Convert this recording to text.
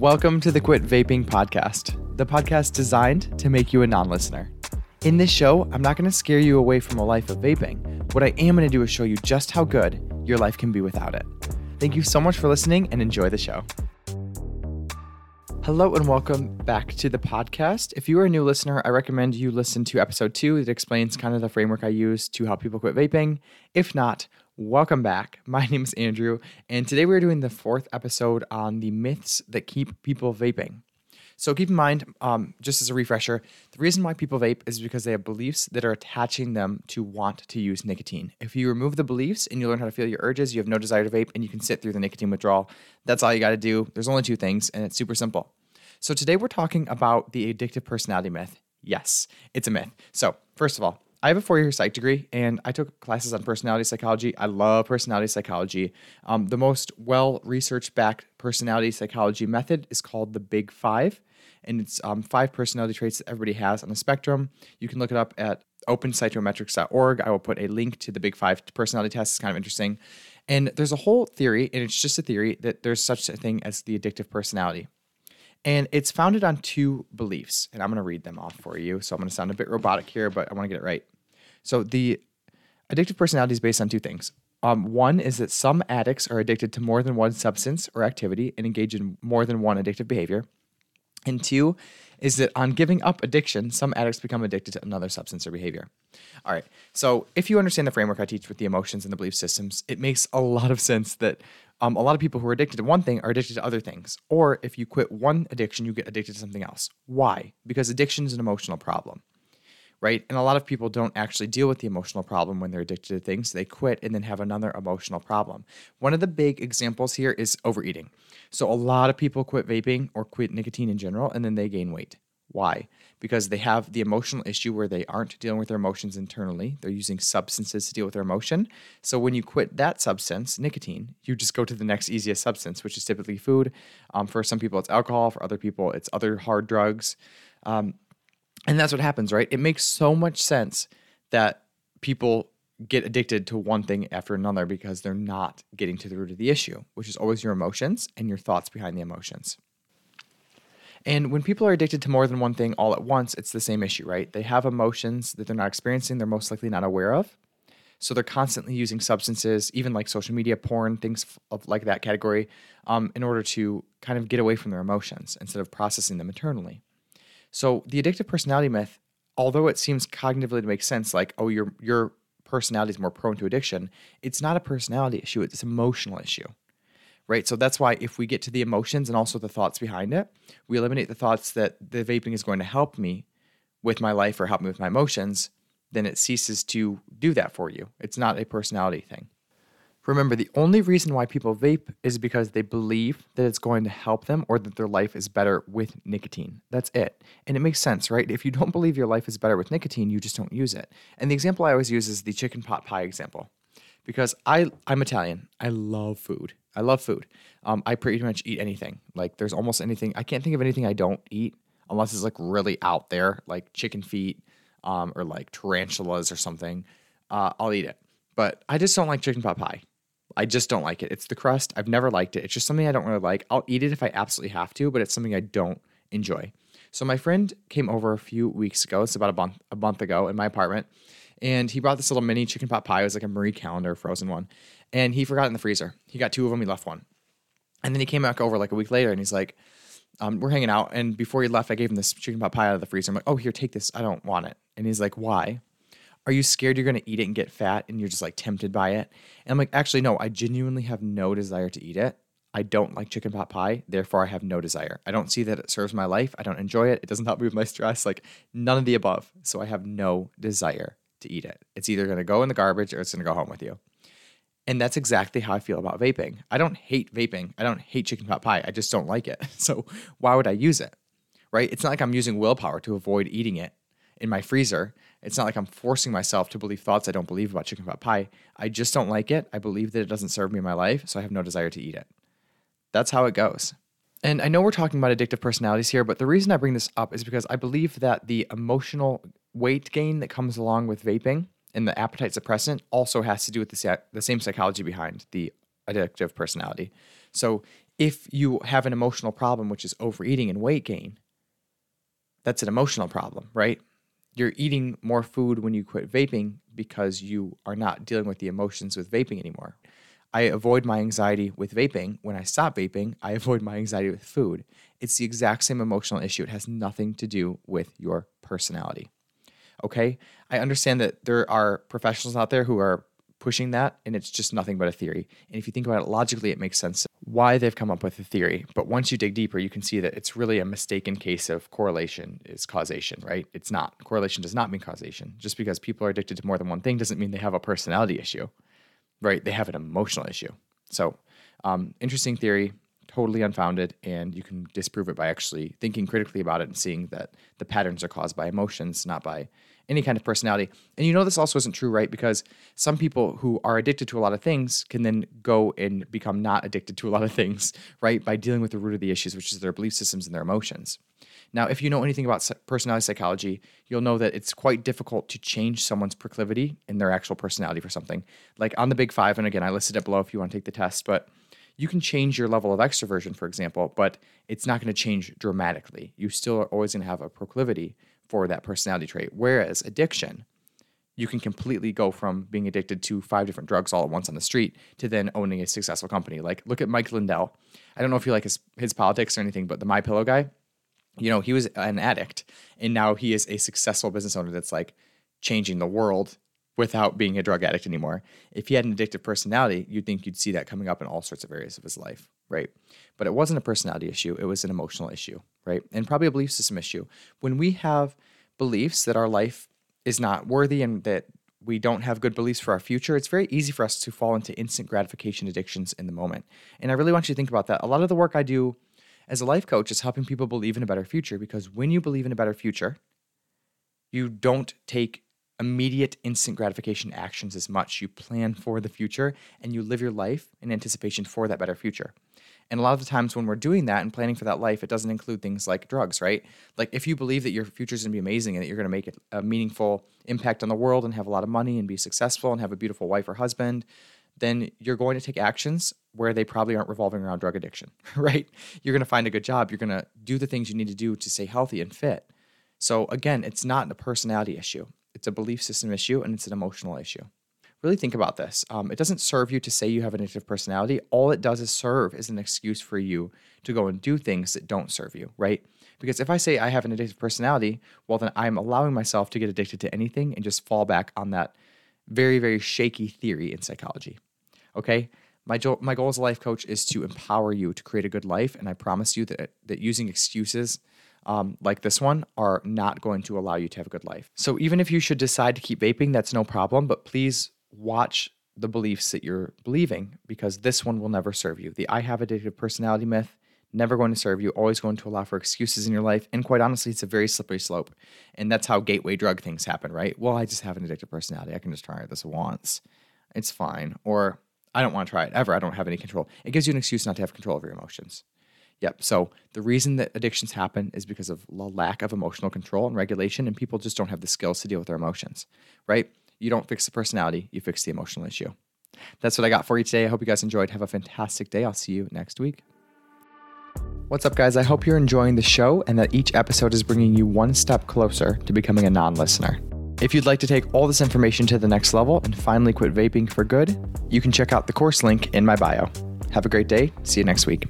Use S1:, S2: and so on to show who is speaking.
S1: Welcome to the Quit Vaping Podcast, the podcast designed to make you a non listener. In this show, I'm not going to scare you away from a life of vaping. What I am going to do is show you just how good your life can be without it. Thank you so much for listening and enjoy the show. Hello and welcome back to the podcast. If you are a new listener, I recommend you listen to episode two that explains kind of the framework I use to help people quit vaping. If not, welcome back. My name is Andrew, and today we're doing the fourth episode on the myths that keep people vaping. So keep in mind, um, just as a refresher, the reason why people vape is because they have beliefs that are attaching them to want to use nicotine. If you remove the beliefs and you learn how to feel your urges, you have no desire to vape and you can sit through the nicotine withdrawal. That's all you got to do. There's only two things, and it's super simple. So today we're talking about the addictive personality myth. Yes, it's a myth. So, first of all, I have a four year psych degree and I took classes on personality psychology. I love personality psychology. Um, the most well researched backed personality psychology method is called the Big Five and it's um, five personality traits that everybody has on the spectrum. You can look it up at openpsychometrics.org. I will put a link to the big five personality tests. It's kind of interesting. And there's a whole theory, and it's just a theory, that there's such a thing as the addictive personality. And it's founded on two beliefs. And I'm going to read them off for you. So I'm going to sound a bit robotic here, but I want to get it right. So the addictive personality is based on two things. Um, one is that some addicts are addicted to more than one substance or activity and engage in more than one addictive behavior. And two is that on giving up addiction, some addicts become addicted to another substance or behavior. All right. So if you understand the framework I teach with the emotions and the belief systems, it makes a lot of sense that um, a lot of people who are addicted to one thing are addicted to other things. Or if you quit one addiction, you get addicted to something else. Why? Because addiction is an emotional problem right? And a lot of people don't actually deal with the emotional problem when they're addicted to things. They quit and then have another emotional problem. One of the big examples here is overeating. So a lot of people quit vaping or quit nicotine in general and then they gain weight. Why? Because they have the emotional issue where they aren't dealing with their emotions internally. They're using substances to deal with their emotion. So when you quit that substance, nicotine, you just go to the next easiest substance, which is typically food. Um, for some people, it's alcohol. For other people, it's other hard drugs. Um, and that's what happens, right? It makes so much sense that people get addicted to one thing after another because they're not getting to the root of the issue, which is always your emotions and your thoughts behind the emotions. And when people are addicted to more than one thing all at once, it's the same issue, right? They have emotions that they're not experiencing, they're most likely not aware of. So they're constantly using substances, even like social media, porn, things of like that category, um, in order to kind of get away from their emotions instead of processing them internally. So the addictive personality myth, although it seems cognitively to make sense, like, oh, your your personality is more prone to addiction, it's not a personality issue, it's an emotional issue. Right. So that's why if we get to the emotions and also the thoughts behind it, we eliminate the thoughts that the vaping is going to help me with my life or help me with my emotions, then it ceases to do that for you. It's not a personality thing. Remember, the only reason why people vape is because they believe that it's going to help them or that their life is better with nicotine. That's it. And it makes sense, right? If you don't believe your life is better with nicotine, you just don't use it. And the example I always use is the chicken pot pie example. Because I, I'm Italian. I love food. I love food. Um, I pretty much eat anything. Like, there's almost anything. I can't think of anything I don't eat unless it's like really out there, like chicken feet um, or like tarantulas or something. Uh, I'll eat it. But I just don't like chicken pot pie. I just don't like it. It's the crust. I've never liked it. It's just something I don't really like. I'll eat it if I absolutely have to, but it's something I don't enjoy. So my friend came over a few weeks ago. It's about a month a month ago in my apartment, and he brought this little mini chicken pot pie. It was like a Marie Callender frozen one, and he forgot in the freezer. He got two of them. He left one, and then he came back over like a week later, and he's like, um, "We're hanging out." And before he left, I gave him this chicken pot pie out of the freezer. I'm like, "Oh, here, take this. I don't want it." And he's like, "Why?" Are you scared you're going to eat it and get fat and you're just like tempted by it? And I'm like, actually, no, I genuinely have no desire to eat it. I don't like chicken pot pie, therefore I have no desire. I don't see that it serves my life. I don't enjoy it. It doesn't help me with my stress, like none of the above. So I have no desire to eat it. It's either going to go in the garbage or it's going to go home with you. And that's exactly how I feel about vaping. I don't hate vaping. I don't hate chicken pot pie. I just don't like it. So why would I use it? Right? It's not like I'm using willpower to avoid eating it in my freezer. It's not like I'm forcing myself to believe thoughts I don't believe about chicken pot pie. I just don't like it. I believe that it doesn't serve me in my life, so I have no desire to eat it. That's how it goes. And I know we're talking about addictive personalities here, but the reason I bring this up is because I believe that the emotional weight gain that comes along with vaping and the appetite suppressant also has to do with the, the same psychology behind the addictive personality. So If you have an emotional problem, which is overeating and weight gain, that's an emotional problem, right? You're eating more food when you quit vaping because you are not dealing with the emotions with vaping anymore. I avoid my anxiety with vaping. When I stop vaping, I avoid my anxiety with food. It's the exact same emotional issue. It has nothing to do with your personality. Okay? I understand that there are professionals out there who are pushing that, and it's just nothing but a theory. And if you think about it logically, it makes sense why they've come up with a theory. But once you dig deeper, you can see that it's really a mistaken case of correlation is causation, right? It's not. Correlation does not mean causation. Just because people are addicted to more than one thing doesn't mean they have a personality issue, right? They have an emotional issue. So, um, interesting theory, totally unfounded, and you can disprove it by actually thinking critically about it and seeing that the patterns are caused by emotions, not by any kind of personality. And you know, this also isn't true, right? Because some people who are addicted to a lot of things can then go and become not addicted to a lot of things, right? By dealing with the root of the issues, which is their belief systems and their emotions. Now, if you know anything about personality psychology, you'll know that it's quite difficult to change someone's proclivity in their actual personality for something. Like on the Big Five, and again, I listed it below if you want to take the test, but you can change your level of extroversion, for example, but it's not going to change dramatically. You still are always going to have a proclivity for that personality trait. Whereas addiction, you can completely go from being addicted to five different drugs all at once on the street to then owning a successful company. Like look at Mike Lindell. I don't know if you like his his politics or anything, but the My Pillow guy, you know, he was an addict and now he is a successful business owner that's like changing the world without being a drug addict anymore. If he had an addictive personality, you'd think you'd see that coming up in all sorts of areas of his life, right? But it wasn't a personality issue, it was an emotional issue, right? And probably a belief system issue. When we have beliefs that our life is not worthy and that we don't have good beliefs for our future, it's very easy for us to fall into instant gratification addictions in the moment. And I really want you to think about that. A lot of the work I do as a life coach is helping people believe in a better future because when you believe in a better future, you don't take immediate instant gratification actions as much. You plan for the future and you live your life in anticipation for that better future. And a lot of the times when we're doing that and planning for that life, it doesn't include things like drugs, right? Like if you believe that your future is going to be amazing and that you're going to make a meaningful impact on the world and have a lot of money and be successful and have a beautiful wife or husband, then you're going to take actions where they probably aren't revolving around drug addiction, right? You're going to find a good job. You're going to do the things you need to do to stay healthy and fit. So again, it's not a personality issue it's a belief system issue and it's an emotional issue. Really think about this. Um, it doesn't serve you to say you have an addictive personality. All it does is serve as an excuse for you to go and do things that don't serve you, right? Because if I say I have an addictive personality, well, then I'm allowing myself to get addicted to anything and just fall back on that very, very shaky theory in psychology. Okay? My, jo- my goal as a life coach is to empower you to create a good life. And I promise you that, that using excuses um, like this one are not going to allow you to have a good life. So even if you should decide to keep vaping, that's no problem. But please watch the beliefs that you're believing because this one will never serve you. The I have addictive personality myth never going to serve you, always going to allow for excuses in your life. And quite honestly, it's a very slippery slope. And that's how gateway drug things happen, right? Well, I just have an addictive personality. I can just try this once. It's fine. Or I don't want to try it ever. I don't have any control. It gives you an excuse not to have control over your emotions. Yep. So the reason that addictions happen is because of lack of emotional control and regulation, and people just don't have the skills to deal with their emotions, right? You don't fix the personality, you fix the emotional issue. That's what I got for you today. I hope you guys enjoyed. Have a fantastic day. I'll see you next week. What's up, guys? I hope you're enjoying the show and that each episode is bringing you one step closer to becoming a non listener. If you'd like to take all this information to the next level and finally quit vaping for good, you can check out the course link in my bio. Have a great day. See you next week.